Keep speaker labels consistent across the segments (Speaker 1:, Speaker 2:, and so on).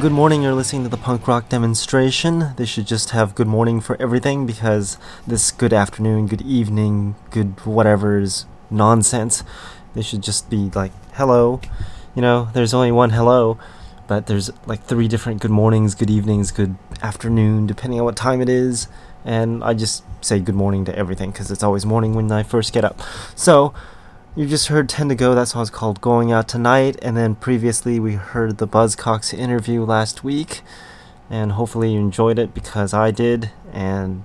Speaker 1: good morning. You're listening to the punk rock demonstration. They should just have good morning for everything because this good afternoon, good evening, good whatever is nonsense. They should just be like hello. You know, there's only one hello, but there's like three different good mornings, good evenings, good afternoon, depending on what time it is. And I just say good morning to everything because it's always morning when I first get up. So, you just heard 10 to Go, that song's called Going Out Tonight, and then previously we heard the Buzzcocks interview last week, and hopefully you enjoyed it because I did, and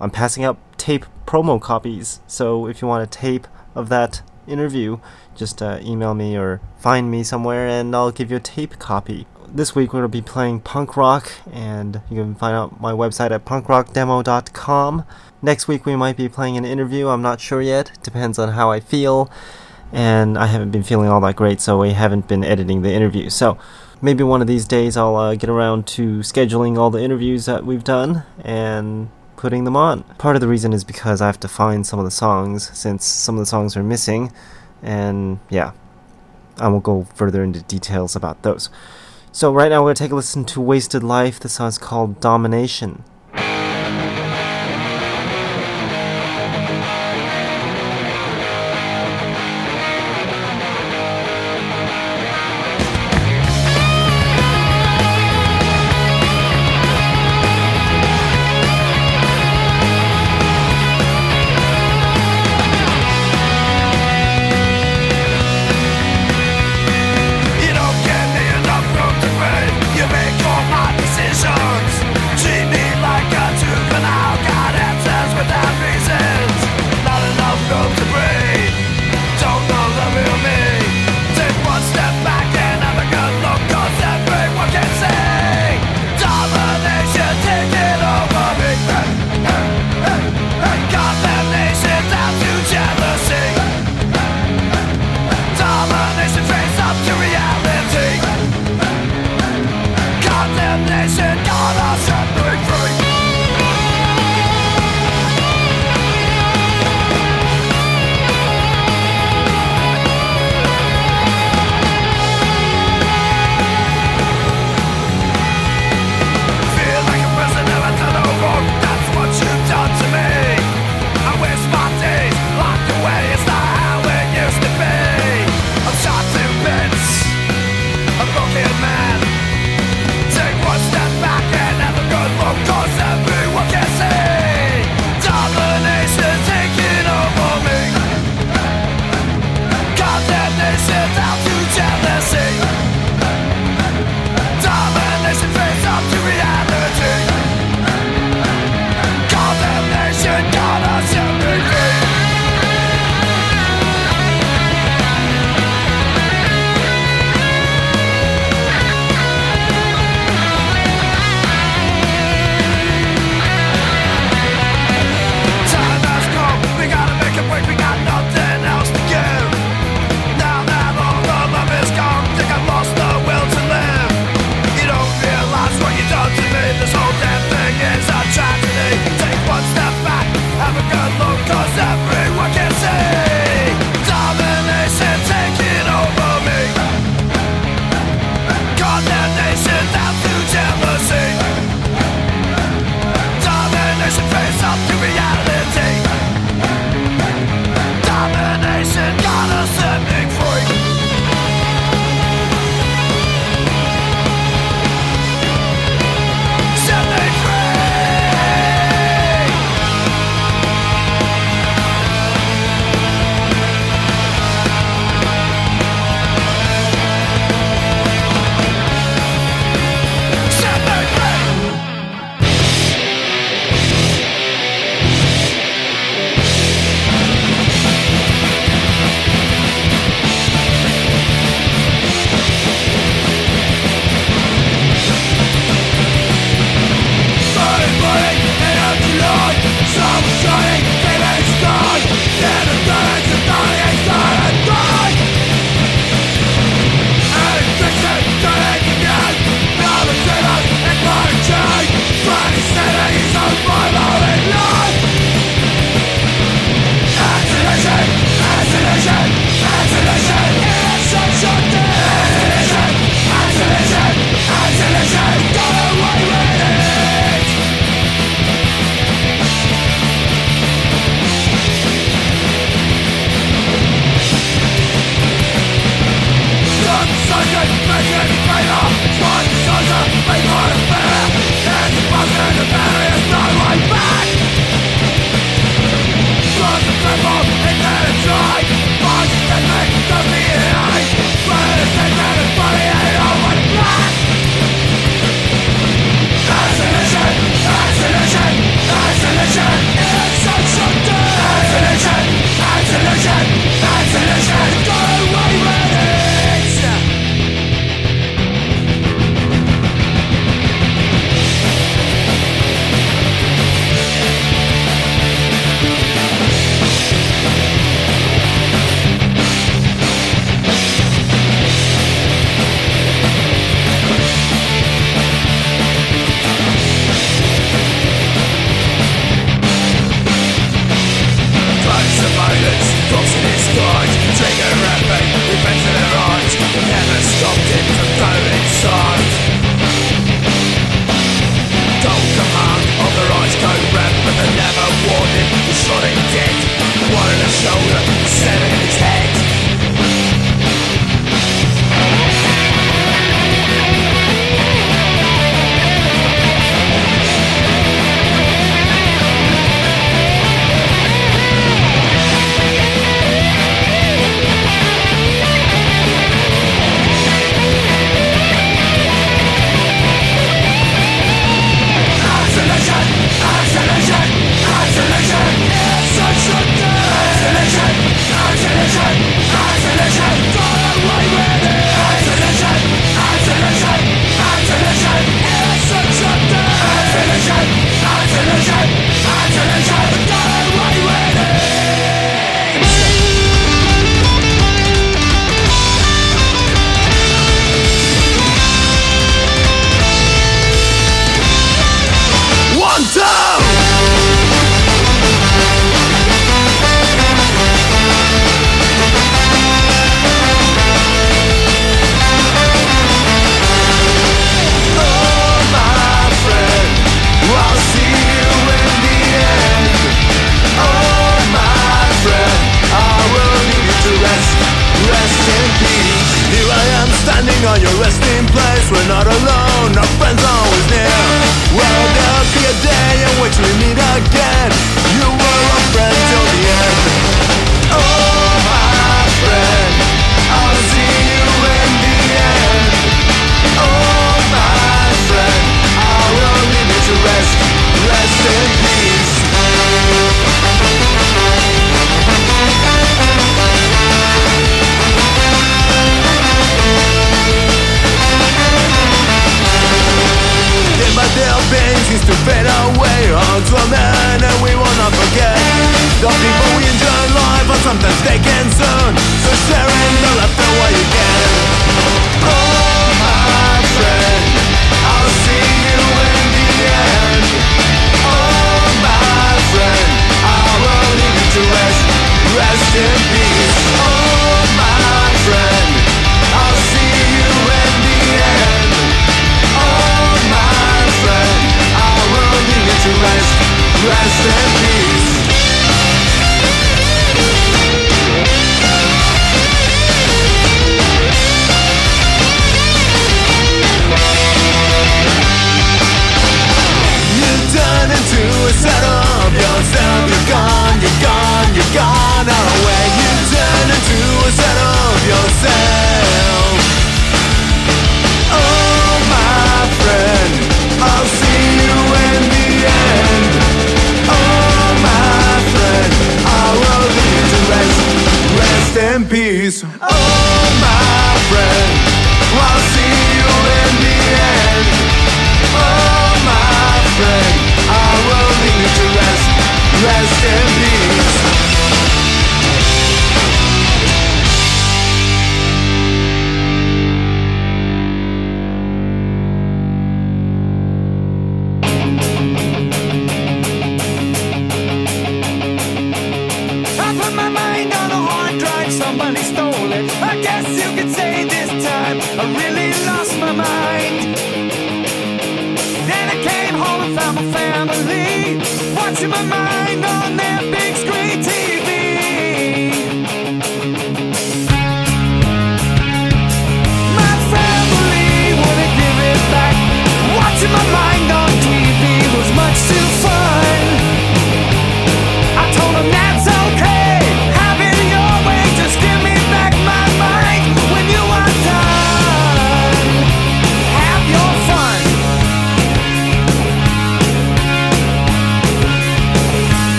Speaker 1: I'm passing out tape promo copies, so if you want a tape of that interview, just uh, email me or find me somewhere and I'll give you a tape copy. This week we're going to be playing punk rock, and you can find out my website at punkrockdemo.com. Next week we might be playing an interview, I'm not sure yet. Depends on how I feel. And I haven't been feeling all that great, so we haven't been editing the interview. So maybe one of these days I'll uh, get around to scheduling all the interviews that we've done and putting them on. Part of the reason is because I have to find some of the songs, since some of the songs are missing. And yeah, I won't go further into details about those. So right now we're going to take a listen to Wasted Life. The song's called Domination.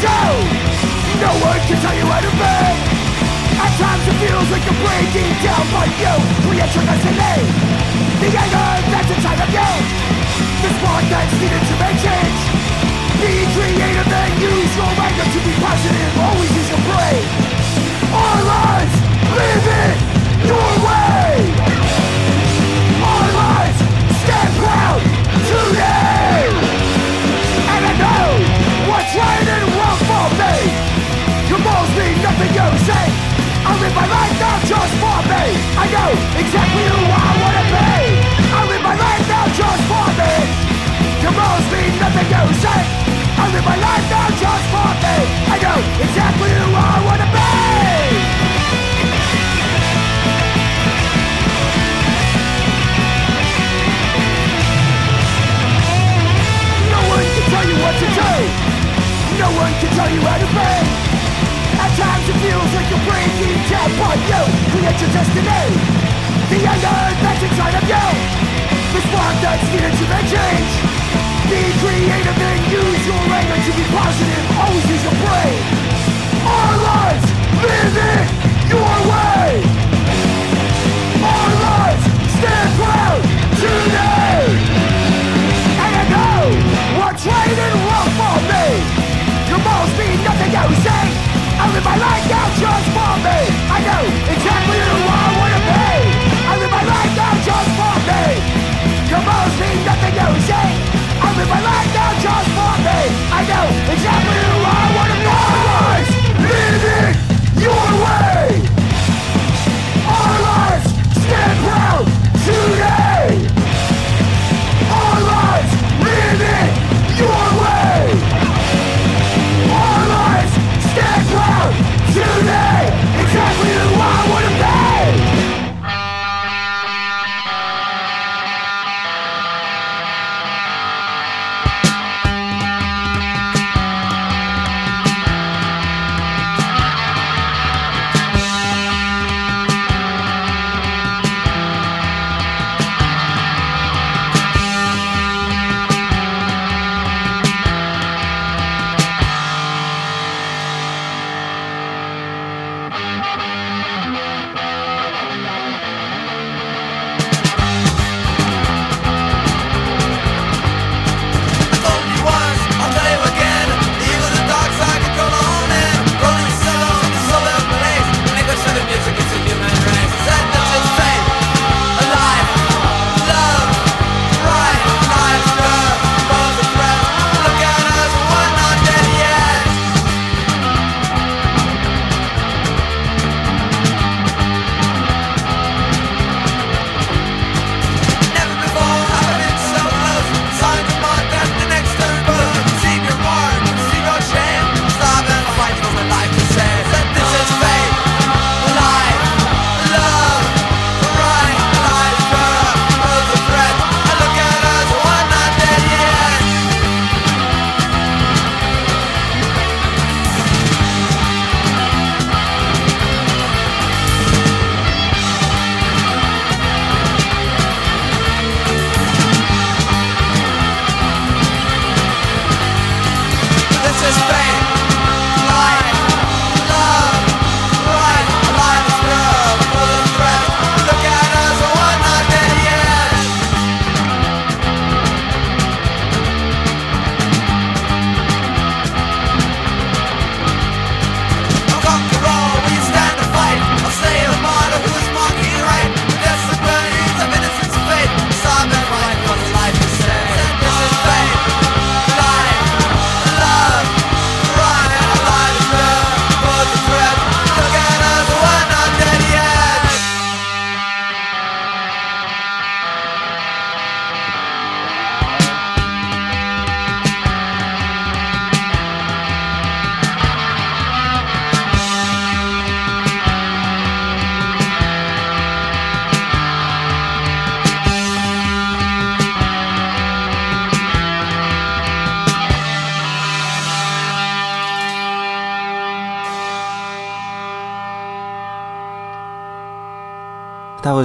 Speaker 2: Do No one can tell you how to be. At times it feels like you're breaking down But you. Create your destiny The anger that's inside of you. The spark that's needed to make change. Be creative and use your anger to be positive Always use your brain. Our lives, live it your way nothing you say I live my life now just for me. I know exactly who I wanna be. I live my life now just for me. Morals mean nothing you say. I live my life now just for me. I know exactly who I wanna be. No one can tell you what to do. No one can tell you how to be. At times it feels like you're breaking down, but you create your destiny. The anger that's inside of you. The spark that's needed to make change. Be creative and use your anger to be positive. Always use your brain. Our lives, live it your way. Our lives, stand proud today. And I know right and wrong for me Your morals mean nothing you say I live my life now just for me. I know exactly who I wanna be. I live my life now just for me. Your balls mean nothing, you see. I live my life now just for me. I know exactly who I wanna be. Our lives, live your way. Our lives, stand proud today.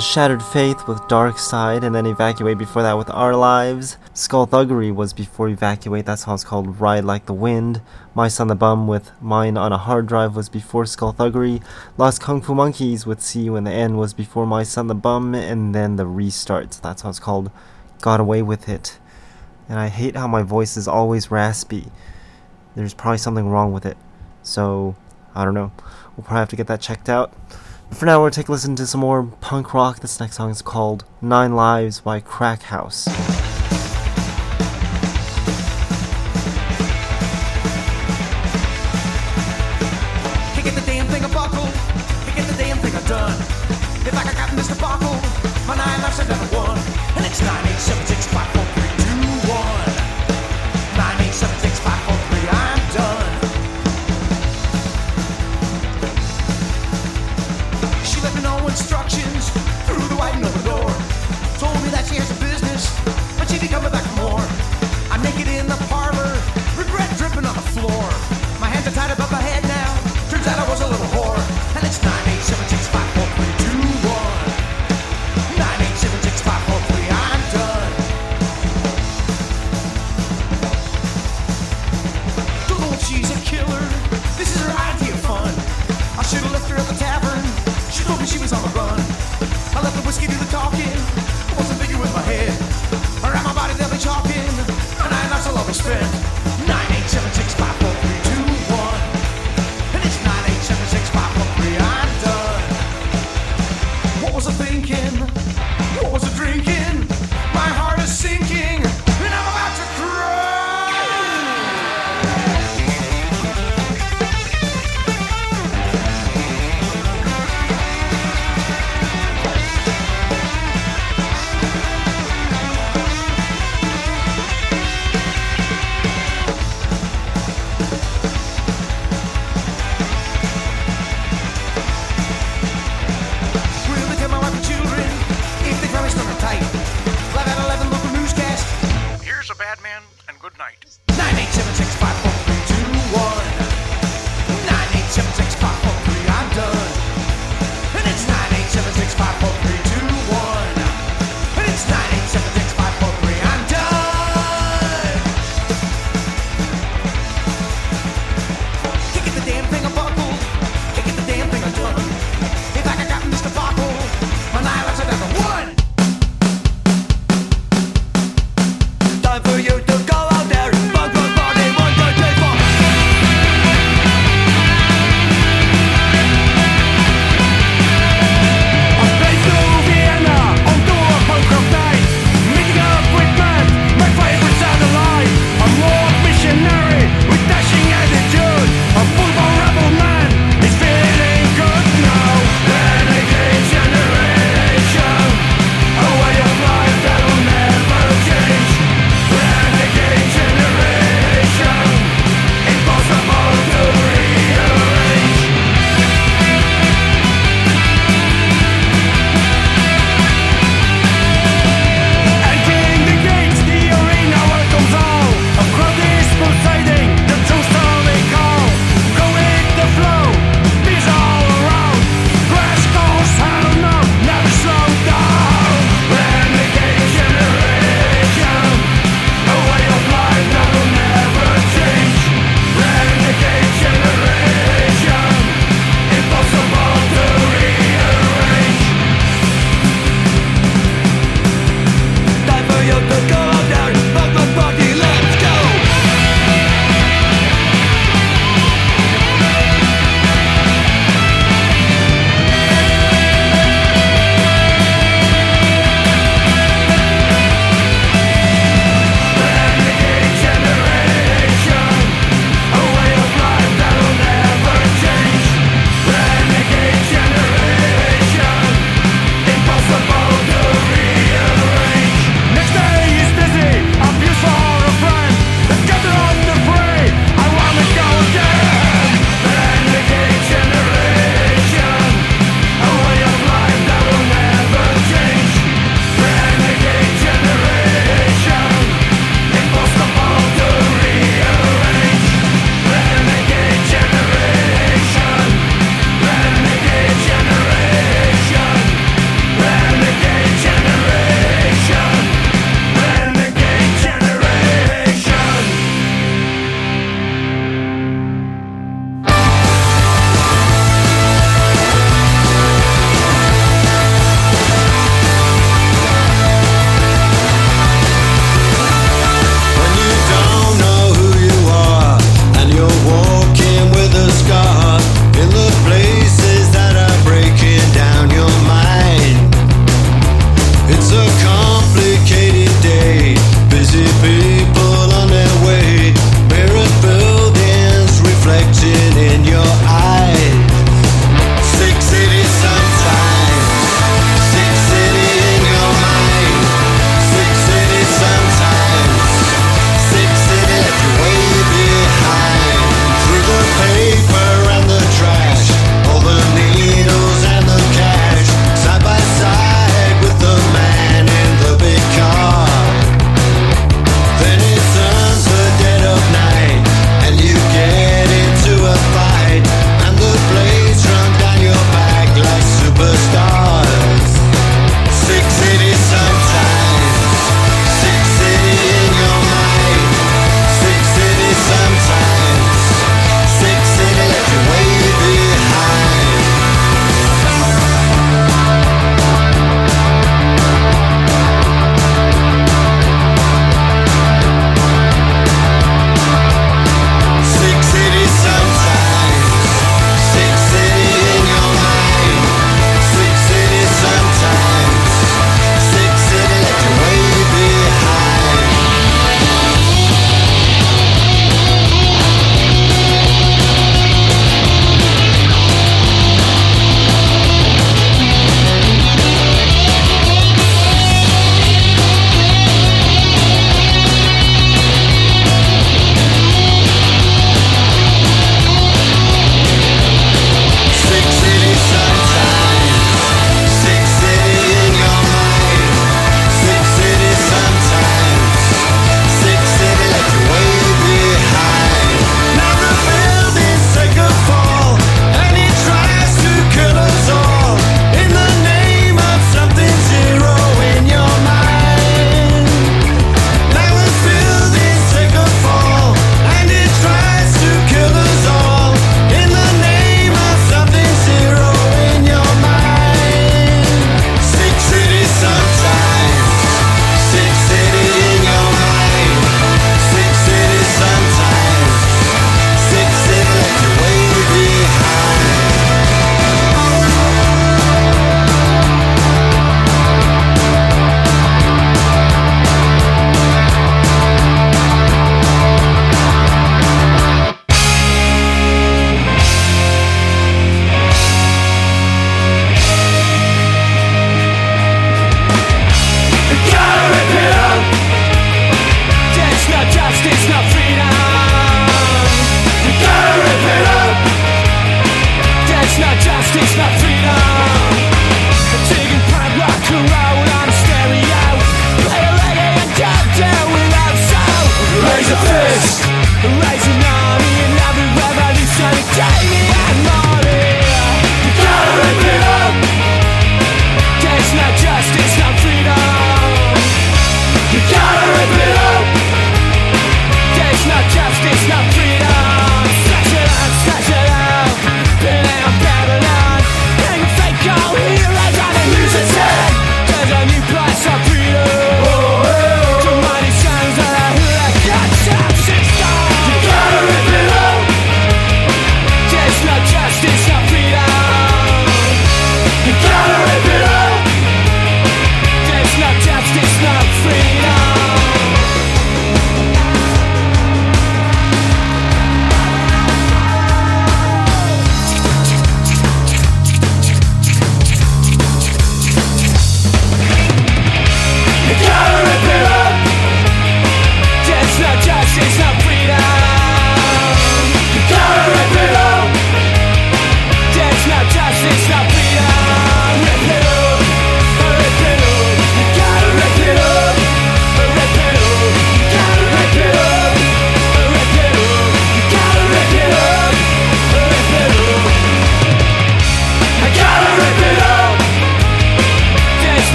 Speaker 2: was Shattered Faith with Dark Side, and then Evacuate before that with Our Lives. Skullthuggery was before Evacuate, that song's called Ride Like the Wind. My Son the Bum with Mine on a Hard Drive was before Skullthuggery. Lost Kung Fu Monkeys with See You in the End was before My Son the Bum, and then The Restart, so how it's called Got Away with It. And I hate how my voice is always raspy. There's probably something wrong with it. So, I don't know. We'll probably have to get that checked out. For now, we'll take a listen to some more punk rock. This next song is called Nine Lives by Crack House.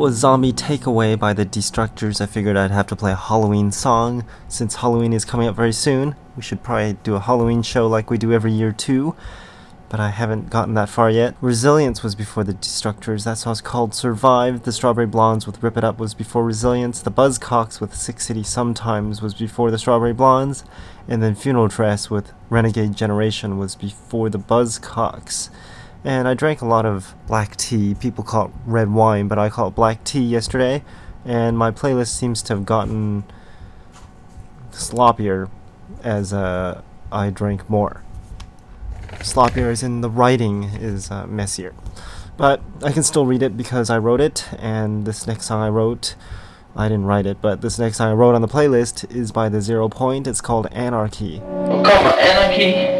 Speaker 3: Was
Speaker 1: Zombie Takeaway by the Destructors. I figured I'd have to play a Halloween song since Halloween is coming up very soon. We should probably do a Halloween show like we do every year too. But I haven't gotten that far yet. Resilience was before the Destructors. That song's called Survive. The Strawberry Blondes with Rip It Up was before Resilience. The Buzzcocks with Sick City Sometimes was before the Strawberry Blondes. And then Funeral Dress with Renegade Generation was before the Buzzcocks and I drank a lot of black tea. People call it red wine, but I call it black tea yesterday, and my playlist seems to have gotten sloppier as uh, I drank more. Sloppier as in the writing is uh, messier. But I can still read it because I wrote it, and this next song I wrote, I didn't write it, but this next song I wrote on the playlist is by the Zero Point. It's called Anarchy.
Speaker 4: We'll call it anarchy.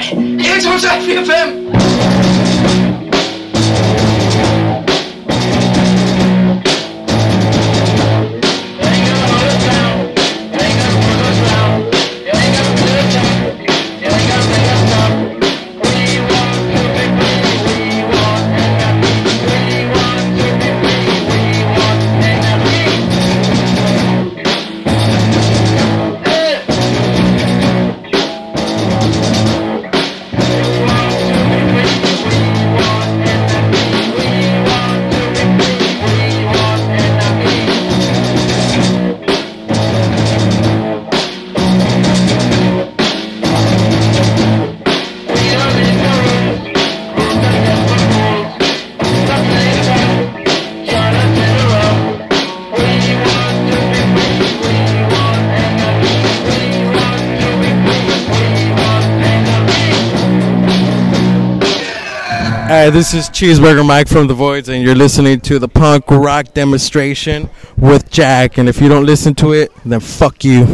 Speaker 4: Spotify. Eens op 5FM.
Speaker 5: Hi, this is Cheeseburger Mike from The Voids, and you're listening to the punk rock demonstration with Jack. And if you don't listen to it, then fuck you.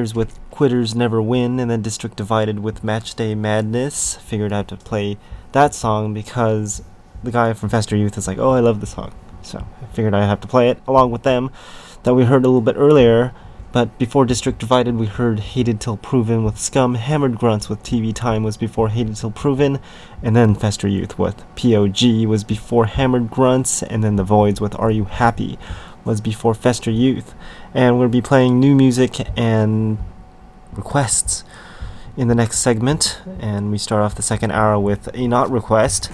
Speaker 2: With Quitters Never Win, and then
Speaker 1: District Divided with Matchday Madness. Figured out to play that song because the guy from Faster Youth is like, oh, I love this song. So I figured I'd have to play it along with them that we heard a little bit earlier. But before District Divided, we heard Hated Till Proven with Scum. Hammered Grunts with TV Time was before Hated Till Proven. And then Faster Youth with POG was before Hammered Grunts. And then The Voids with Are You Happy was before Faster Youth. And we'll be playing new music and requests in the next segment. And we start off the second hour with a not request.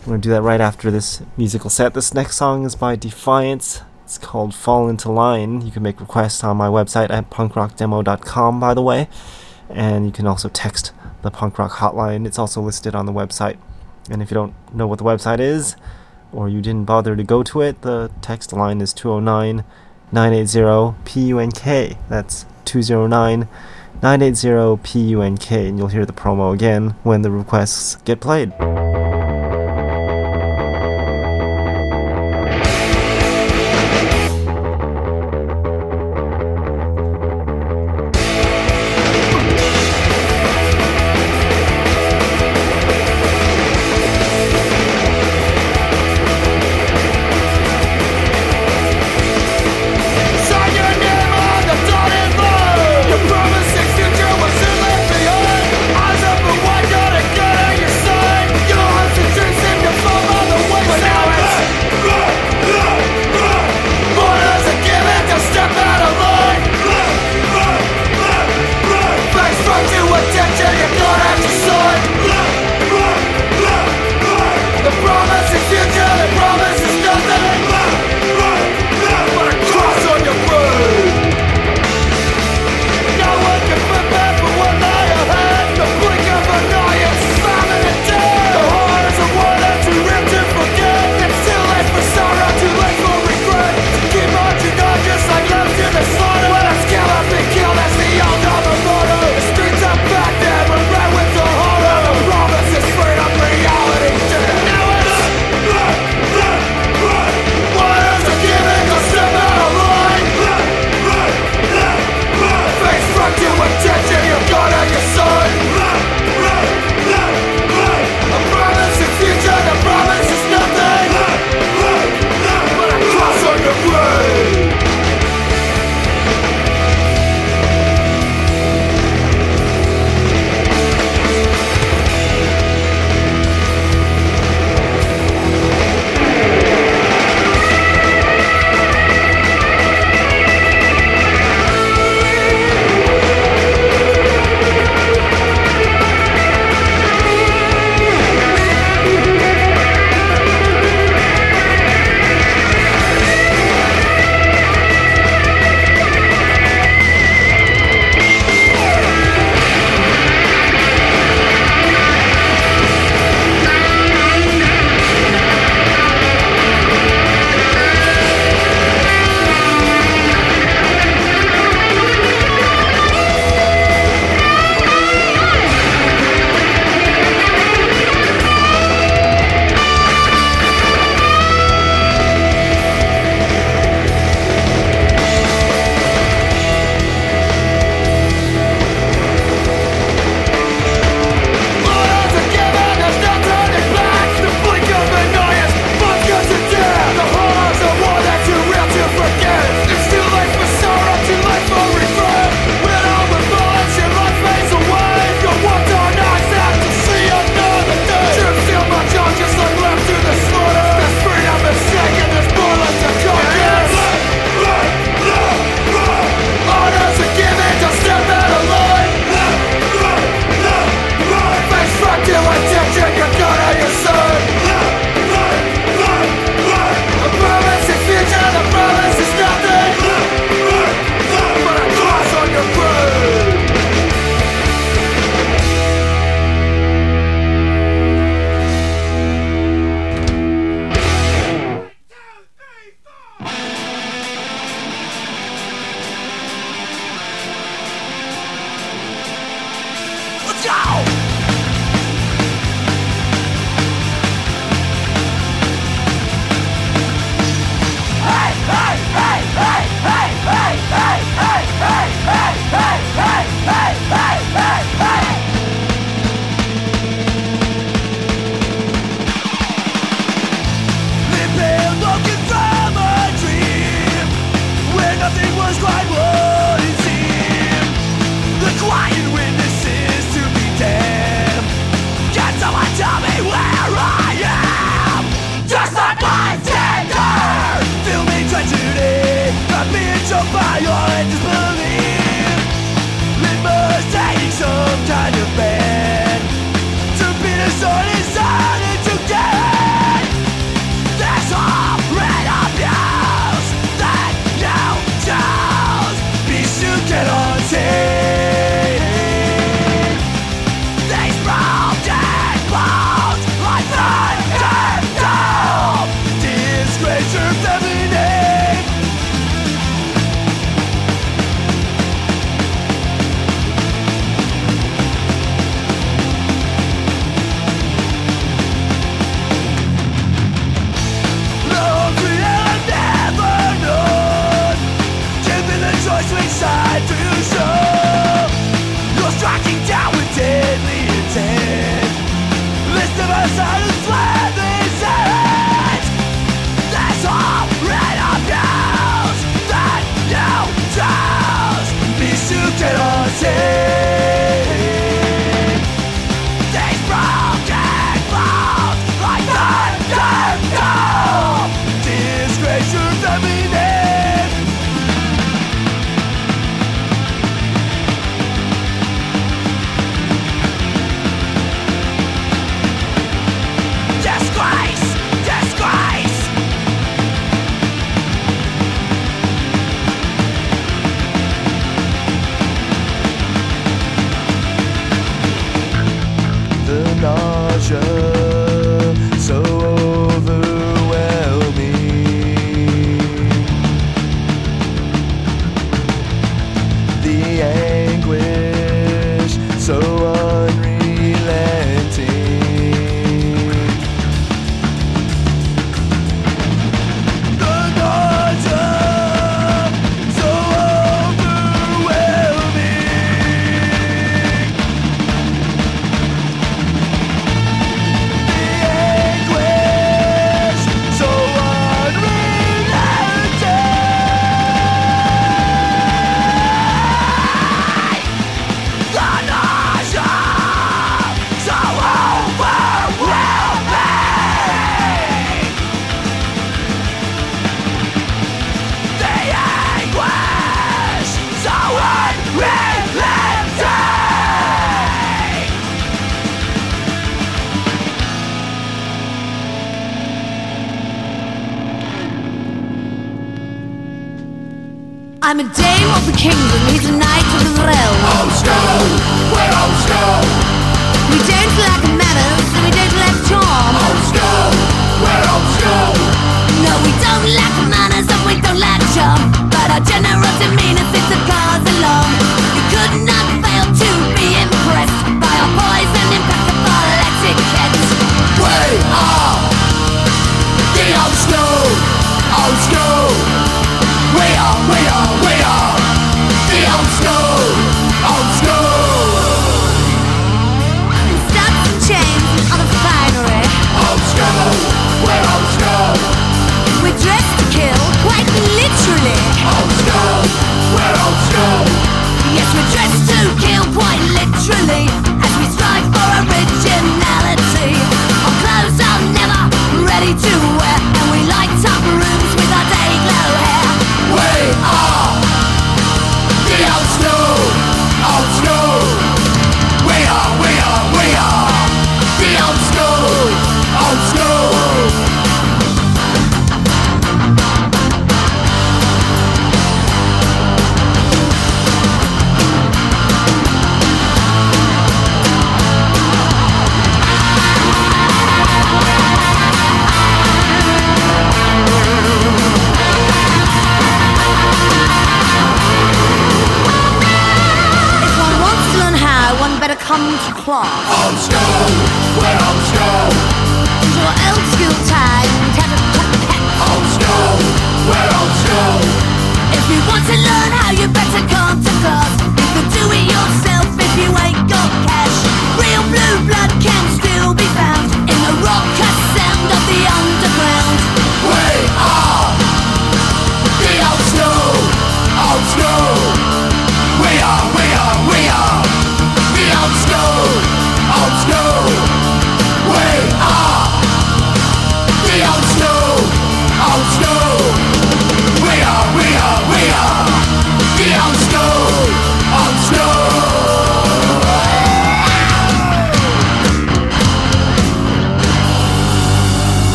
Speaker 1: We're going to do that right after this musical set. This next song is by Defiance. It's called Fall Into Line. You can make requests on my website at punkrockdemo.com, by the way. And you can also text the punk rock hotline. It's also listed on the website. And if you don't know what the website is, or you didn't bother to go to it, the text line is 209 980 PUNK. That's 209 980 PUNK. And you'll hear the promo again when the requests get played.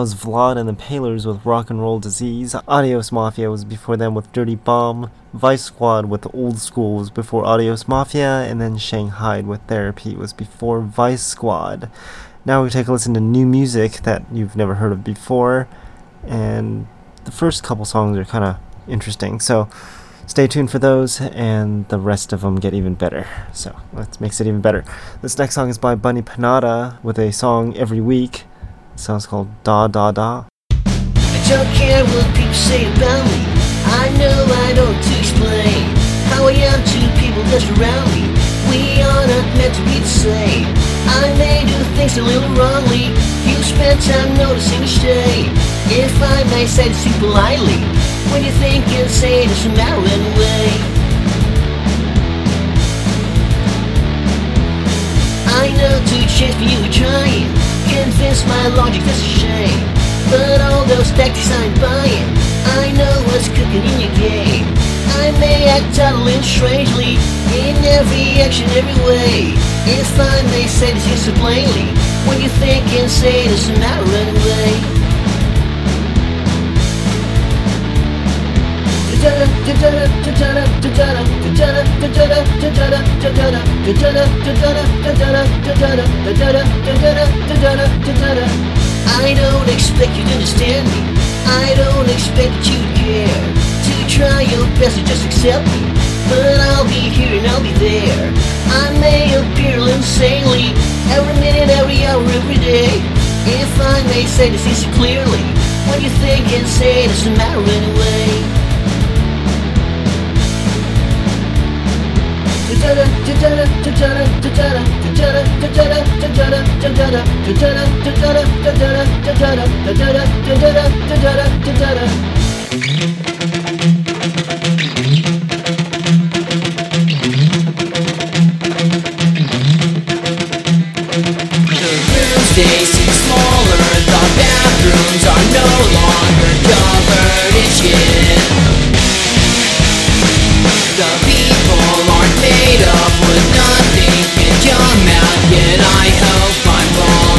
Speaker 6: Was
Speaker 1: Vlad and the Palers with Rock and Roll Disease. Adios Mafia was before them with Dirty Bomb. Vice Squad with Old School was before Adios Mafia. And then Shanghai with Therapy was before Vice Squad. Now we take a listen to new music that you've never heard of before. And the first couple songs are kind of interesting. So stay tuned for those, and the rest of them get even better. So that makes it even better. This next song is by Bunny Panada with a song every week. Song's called Da Da Da.
Speaker 7: I don't care what people say about me. I know I don't explain how I am to people me. We are not meant to be the same. I may do things a little wrongly. You spend time noticing each day. If I may say politely, when you think and say now and away. I know to you trying. Convince my logic that's a shame. But all those tactics I'm buying, I know what's cooking in your game. I may act totally and strangely in every action, every way. If I may say this just so plainly, when you think and say this and not run away. I don't expect you to understand me. I don't expect you to care. To try your best to just accept me. But I'll be here and I'll be there. I may appear insanely every minute, every hour, every day. If I may say this is clearly, when you think and say and not run
Speaker 8: They seem smaller, the bathrooms are no longer covered in shit. The people yet. I hope I'm wrong.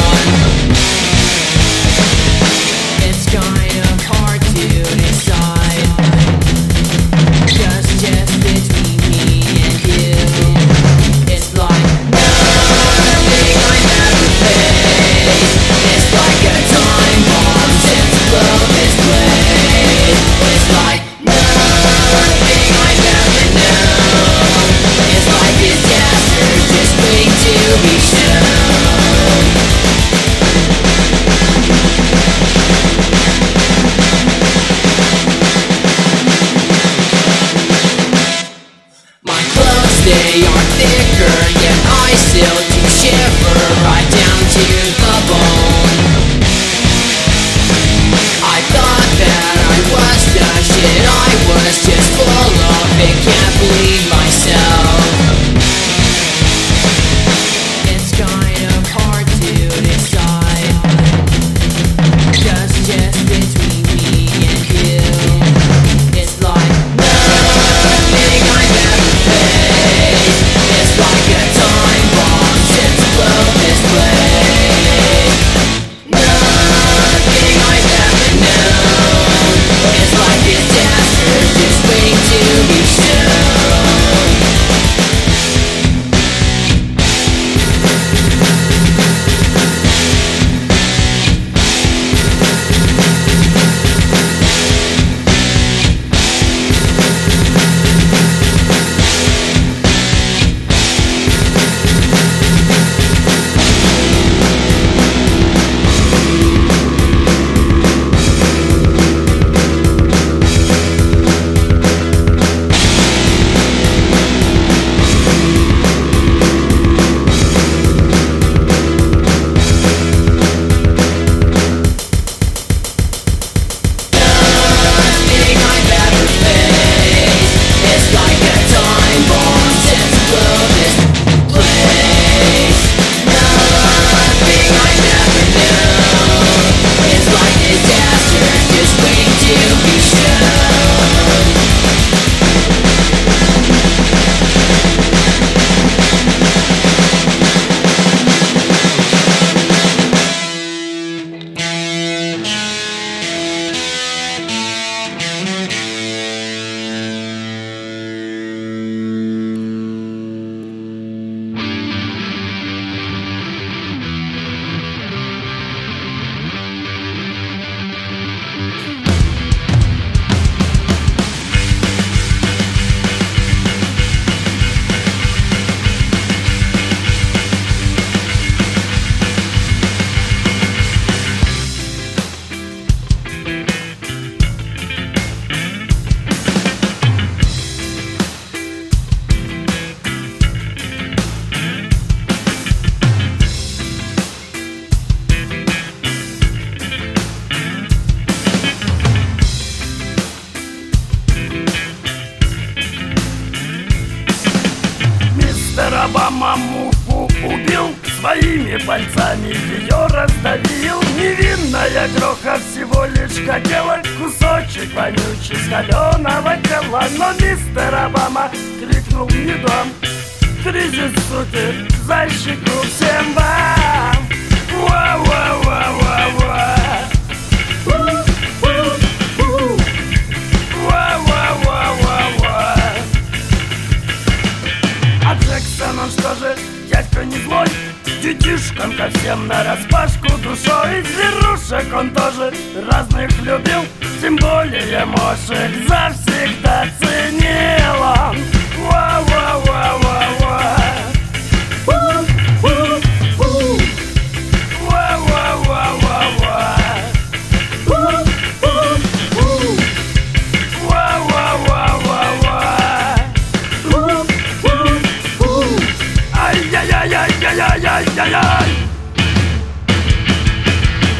Speaker 9: Ай-яй-яй-яй-яй-яй-яй-яй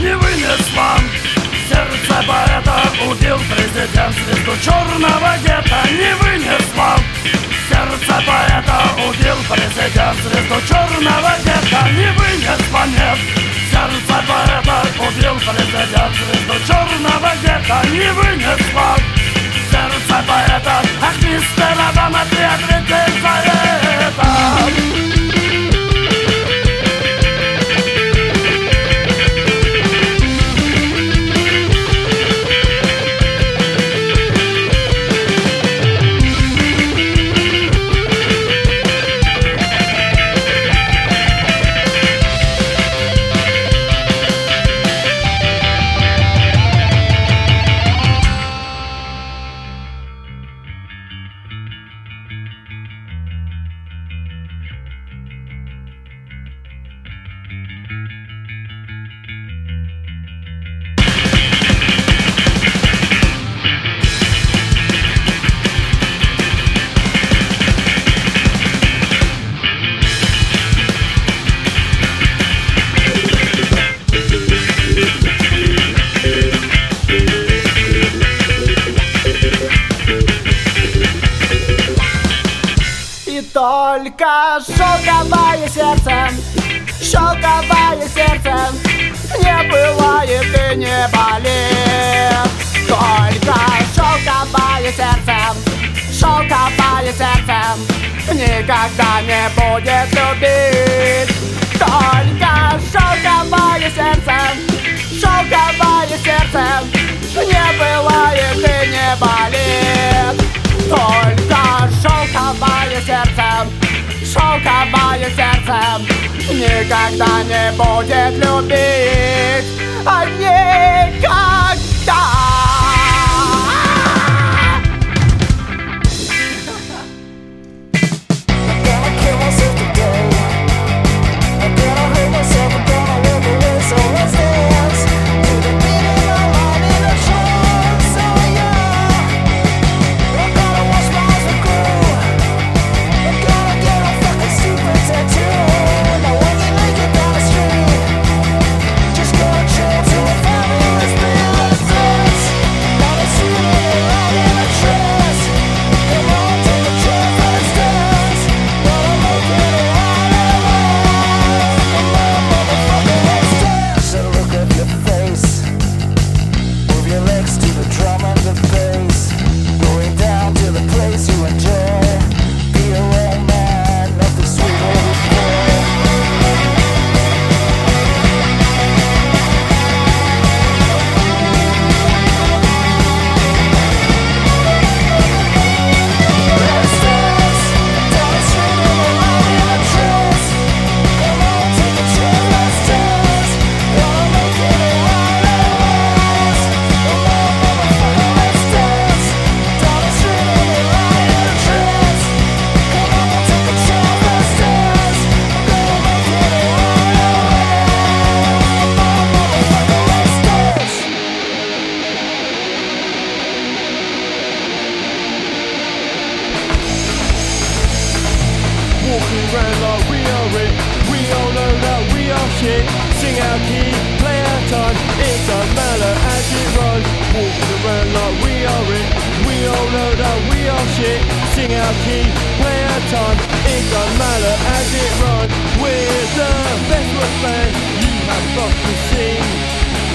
Speaker 9: Не вынес вам сердце поэта Убил президент звезду черного гетто. Не вынес вам сердце поэта Убил президент звезду черного гетто. Не вынес вам нет. Сердце поэта Убил президент звезду черного гетто. Не вынес вам сердце поэта Ах, мистер Обама, ты ответишь за это
Speaker 10: шелковое сердце, шелковое сердце Не пылает и не болит. Только шелковое сердце, шелковое сердце Никогда не будет любить. Только шелковое сердце, шелковое сердце Не пылает и не болит. Только шелковое сердце, шелковое сердце Никогда не будет любить, а никогда
Speaker 11: magic. Sing our key, play our time.
Speaker 12: It's our mellow as it runs. Walking around like we are it. We all know that we are shit. Sing our key, play our time. It don't matter as it runs. We're the best worst band you have fucking seen.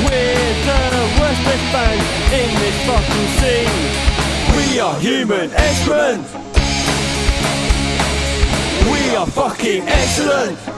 Speaker 12: We're the worst best band in this fucking scene. We are human excellent. We are fucking excellent.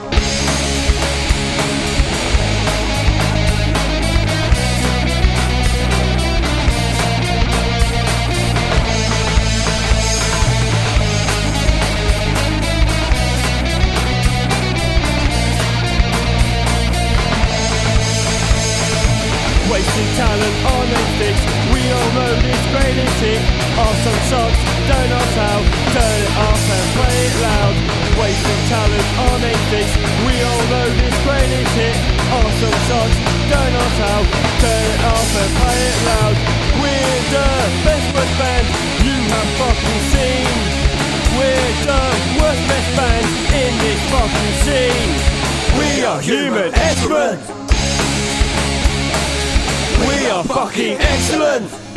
Speaker 12: Wasting talent on Netflix We all know this greatest hit Our song sucks, don't know how. Turn it off and play it loud. Wasting talent on Netflix We all know this greatest hit Our song sucks, don't know how. Turn it off and play it loud. We're the best worst band You have fucking seen. We're the worst best band in this fucking scene. We are human excellent we are fucking excellent!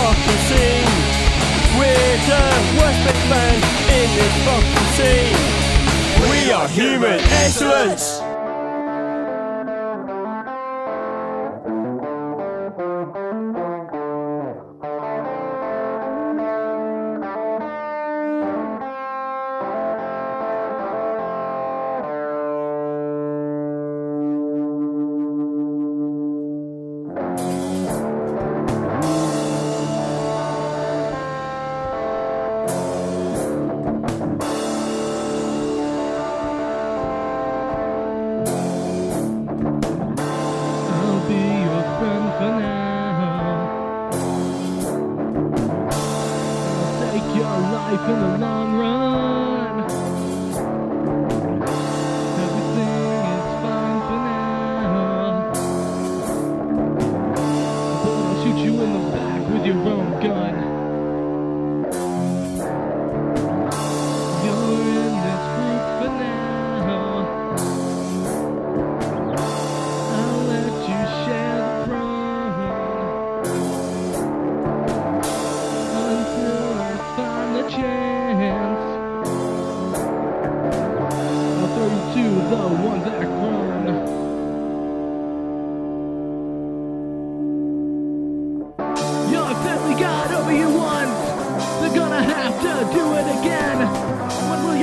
Speaker 12: Fucking seen. We're the worst best band in this fucking scene. We are human excellence.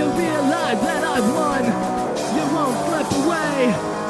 Speaker 13: When will you realize that I've won? You won't slip away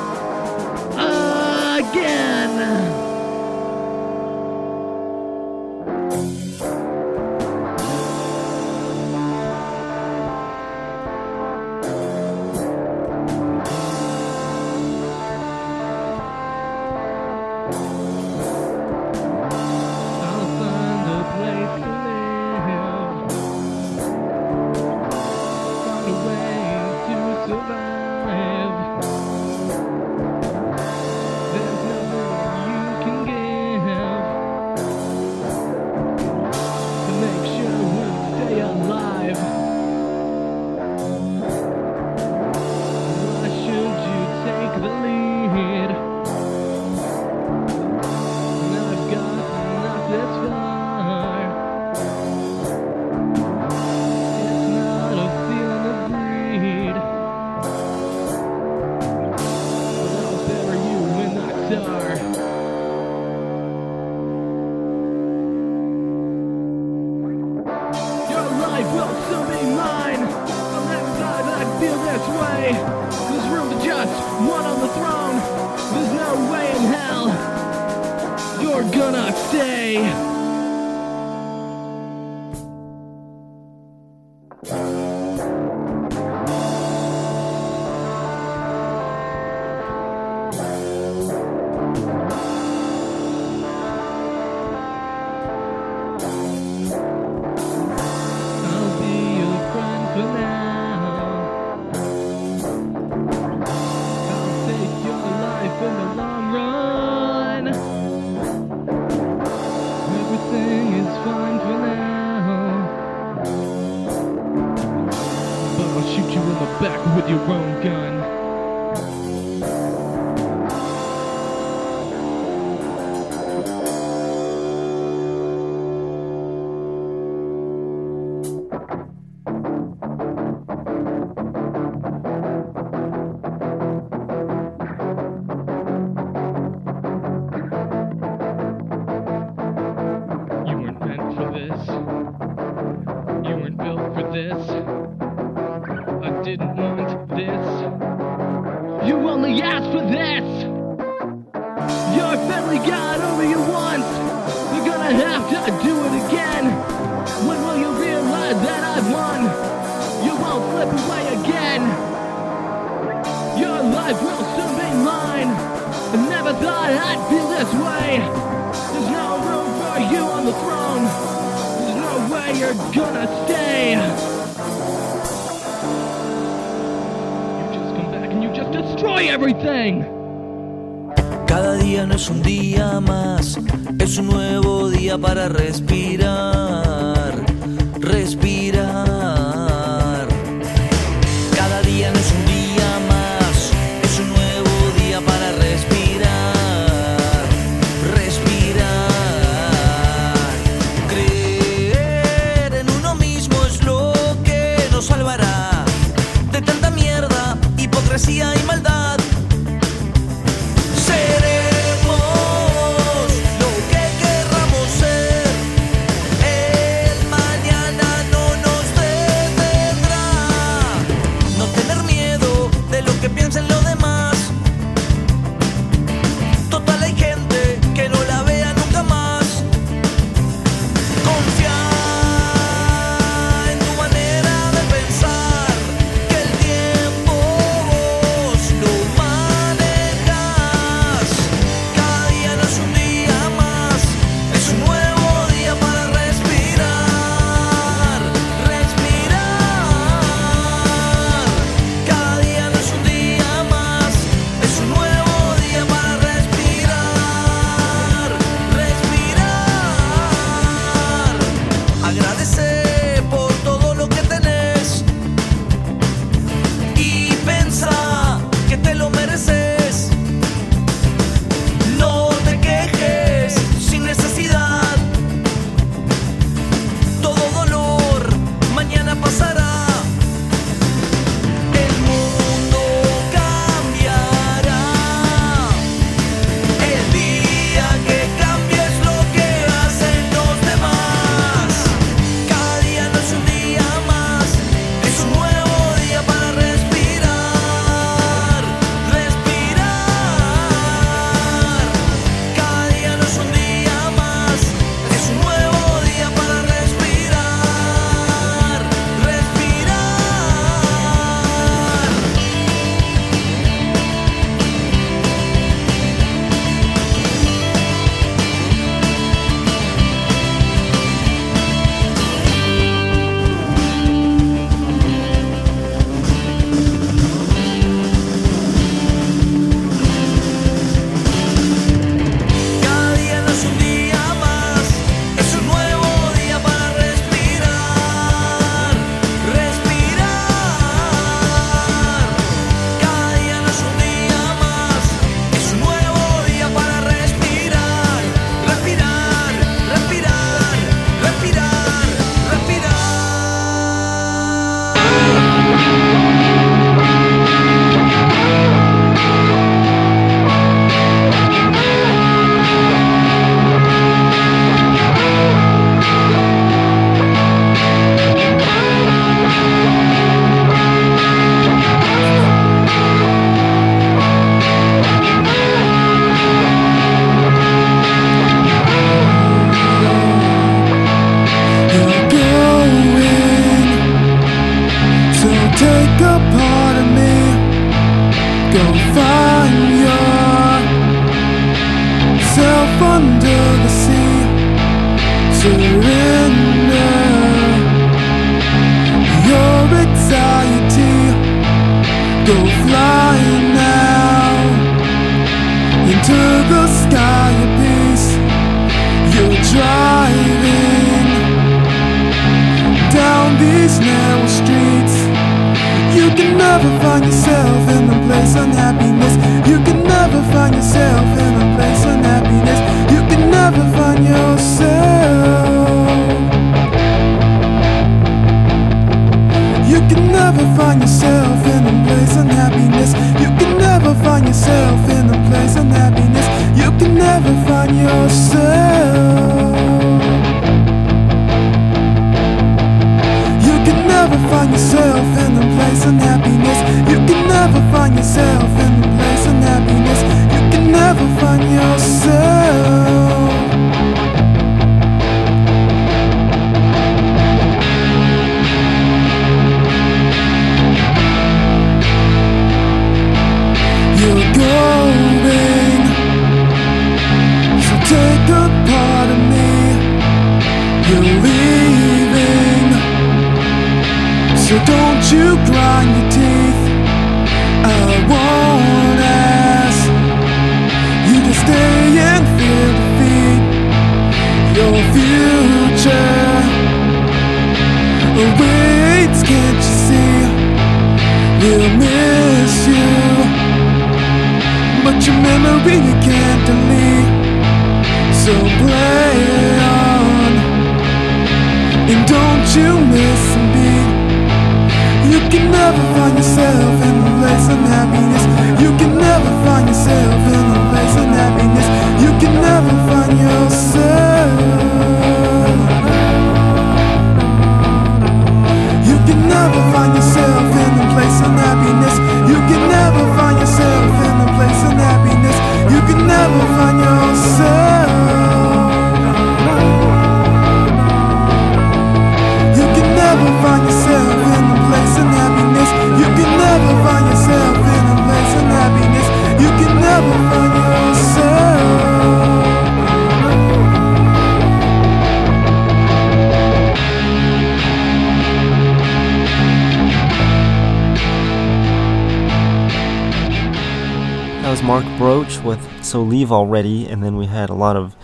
Speaker 1: Leave Already, and then we had a lot of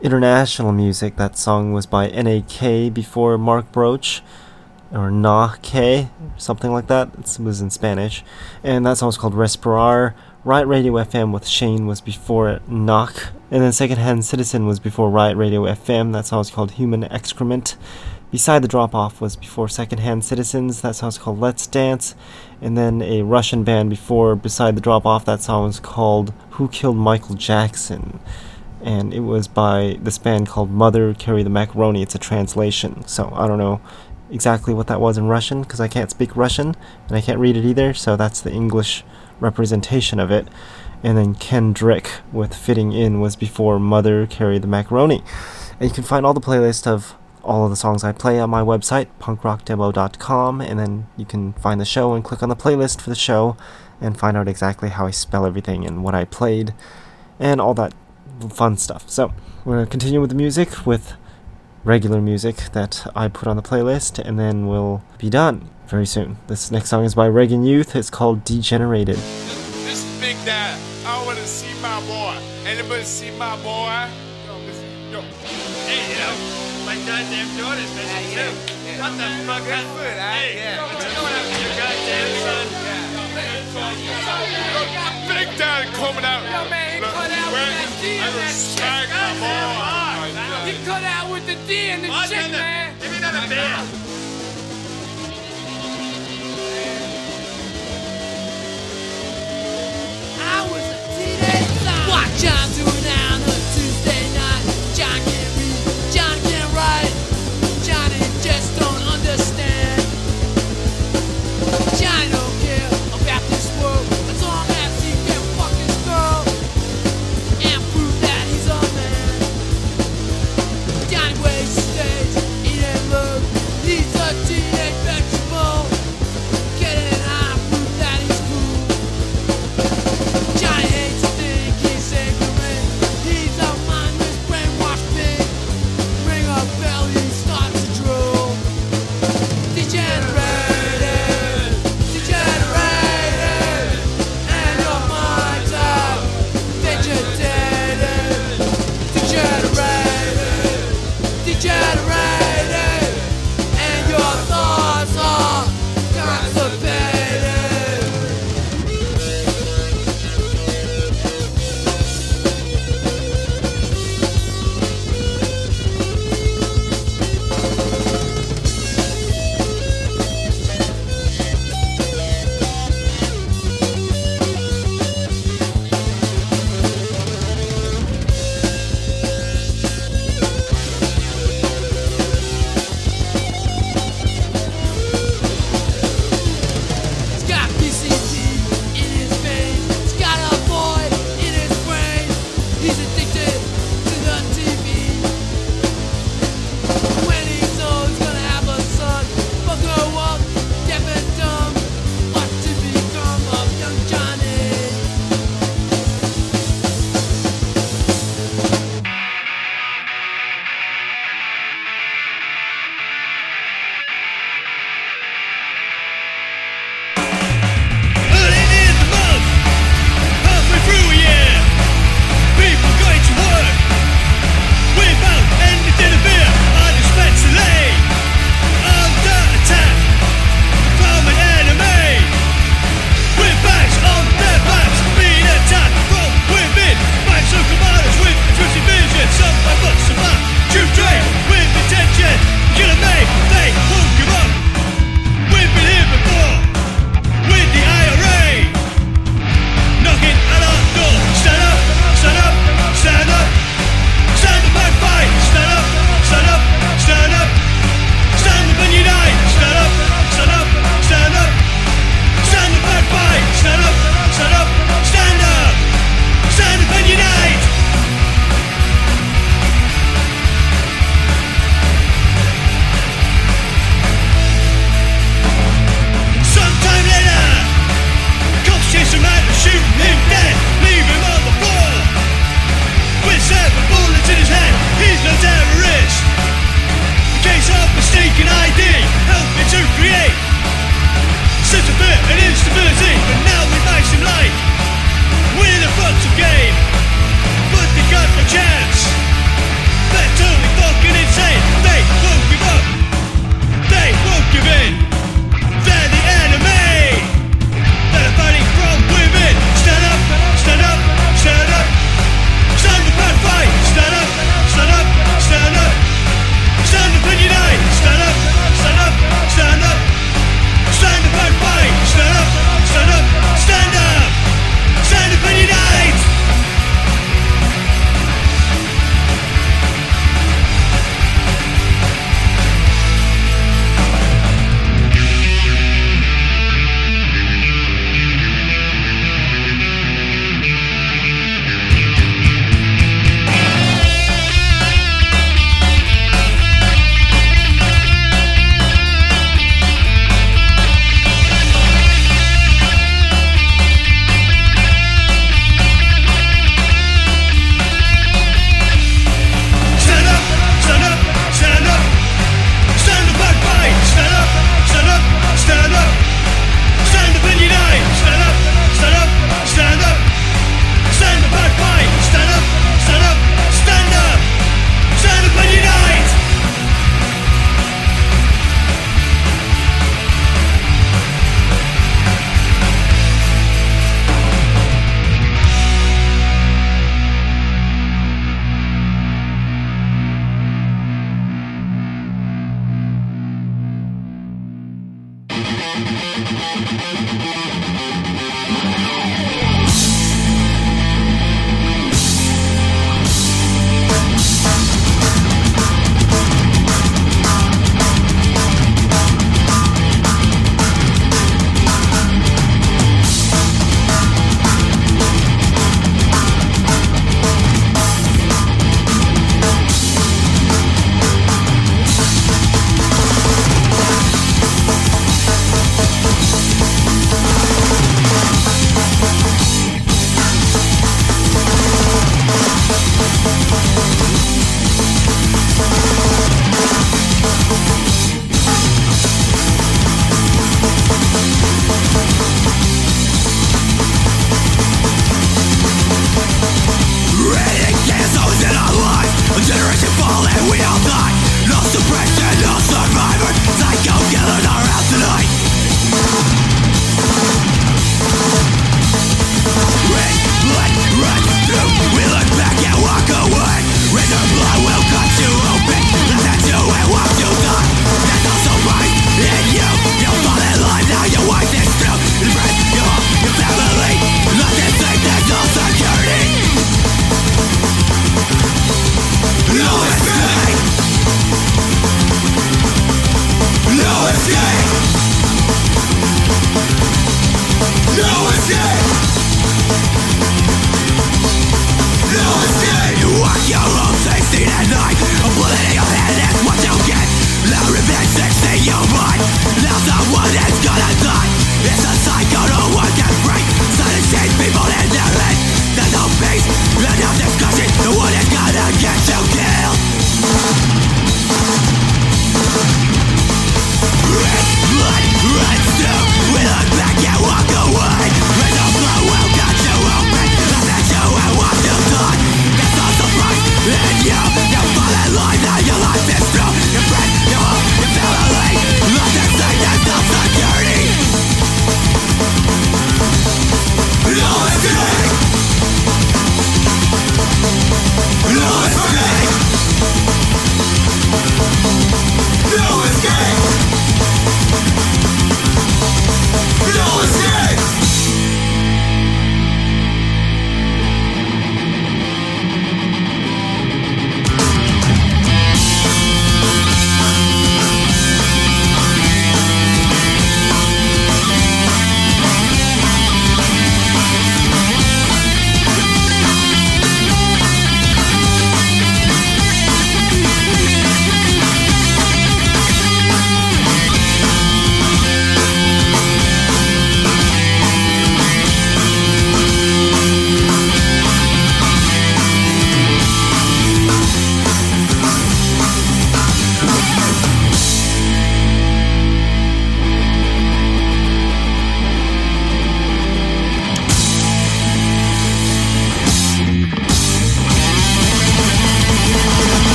Speaker 1: international music. That song was by NAK before Mark Broach, or Na K, something like that. It was in Spanish. And that song was called Respirar. Riot Radio FM with Shane was before Knock. And then Secondhand Citizen was before Riot Radio FM. That song was called Human Excrement. Beside the Drop Off was before Secondhand Citizens. That song was called Let's Dance. And then a Russian band before Beside the Drop Off. That song was called Who Killed Michael Jackson. And it was by this band called Mother Carry the Macaroni. It's a translation. So I don't know exactly what that was in Russian because I can't speak Russian and I can't read it either. So that's the English representation of it. And then Kendrick with Fitting In was before Mother Carry the Macaroni. And you can find all the playlist of all of the songs I play on my website, punkrockdemo.com, and then you can find the show and click on the playlist for the show and find out exactly how I spell everything and what I played and all that fun stuff. So, we're going to continue with the music with regular music that I put on the playlist, and then we'll be done very soon. This next song is by Reagan Youth. It's called Degenerated.
Speaker 14: This is Big Dad. I want to see my boy. Anybody see my boy? Yo, listen, yo.
Speaker 15: Hey, you know, my goddamn daughter's missing too. What the fuck? Good food, Hey, what's going on with your goddamn son?
Speaker 14: Big Daddy coming out.
Speaker 16: Yo, man,
Speaker 14: Look,
Speaker 16: cut out with that D that
Speaker 14: my.
Speaker 16: He cut out with the D and the chick, man.
Speaker 15: Give me another beer.
Speaker 16: I was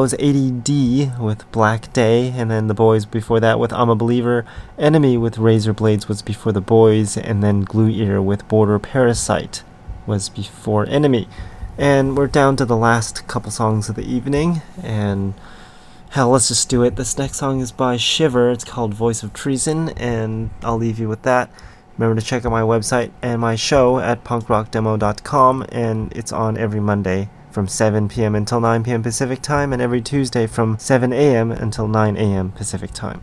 Speaker 12: was ADD with Black Day, and then the boys before that with I'm a Believer. Enemy with Razor Blades was before the boys, and then Glue Ear with Border Parasite was before Enemy. And we're down to the last couple songs of the evening, and hell, let's just do it. This next song is by Shiver. It's called Voice of Treason, and I'll leave you with that. Remember to check out my website and my show at punkrockdemo.com, and it's on every Monday from 7 p.m. until 9 p.m. Pacific Time, and every Tuesday from 7 a.m. until 9 a.m. Pacific Time.